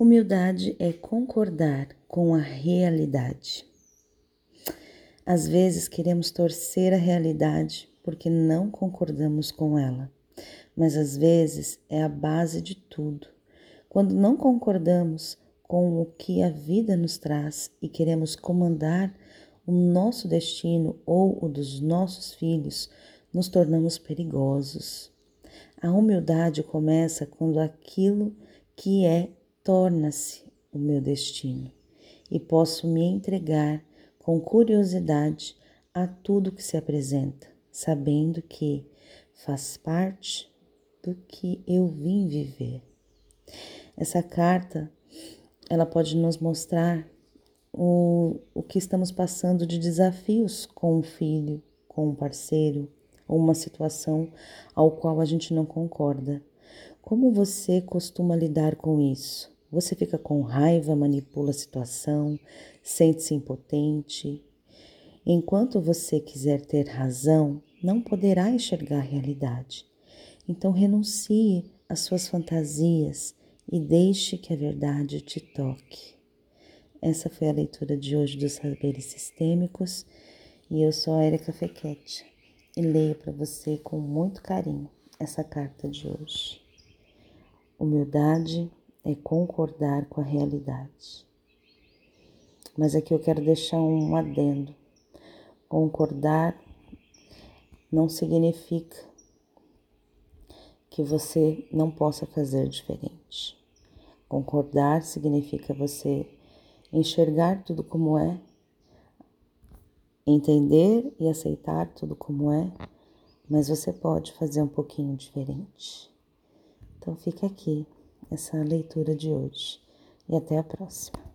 Humildade é concordar com a realidade. Às vezes queremos torcer a realidade porque não concordamos com ela, mas às vezes é a base de tudo. Quando não concordamos com o que a vida nos traz e queremos comandar o nosso destino ou o dos nossos filhos, nos tornamos perigosos. A humildade começa quando aquilo que é torna-se o meu destino e posso me entregar com curiosidade a tudo que se apresenta, sabendo que faz parte do que eu vim viver. Essa carta ela pode nos mostrar o, o que estamos passando de desafios com um filho, com um parceiro, ou uma situação ao qual a gente não concorda. Como você costuma lidar com isso? Você fica com raiva, manipula a situação, sente-se impotente. Enquanto você quiser ter razão, não poderá enxergar a realidade. Então renuncie às suas fantasias e deixe que a verdade te toque. Essa foi a leitura de hoje dos saberes sistêmicos e eu sou a Erika Fequete e leio para você com muito carinho essa carta de hoje. Humildade é concordar com a realidade. Mas aqui eu quero deixar um adendo. Concordar não significa que você não possa fazer diferente. Concordar significa você enxergar tudo como é, entender e aceitar tudo como é, mas você pode fazer um pouquinho diferente. Então fica aqui essa leitura de hoje e até a próxima.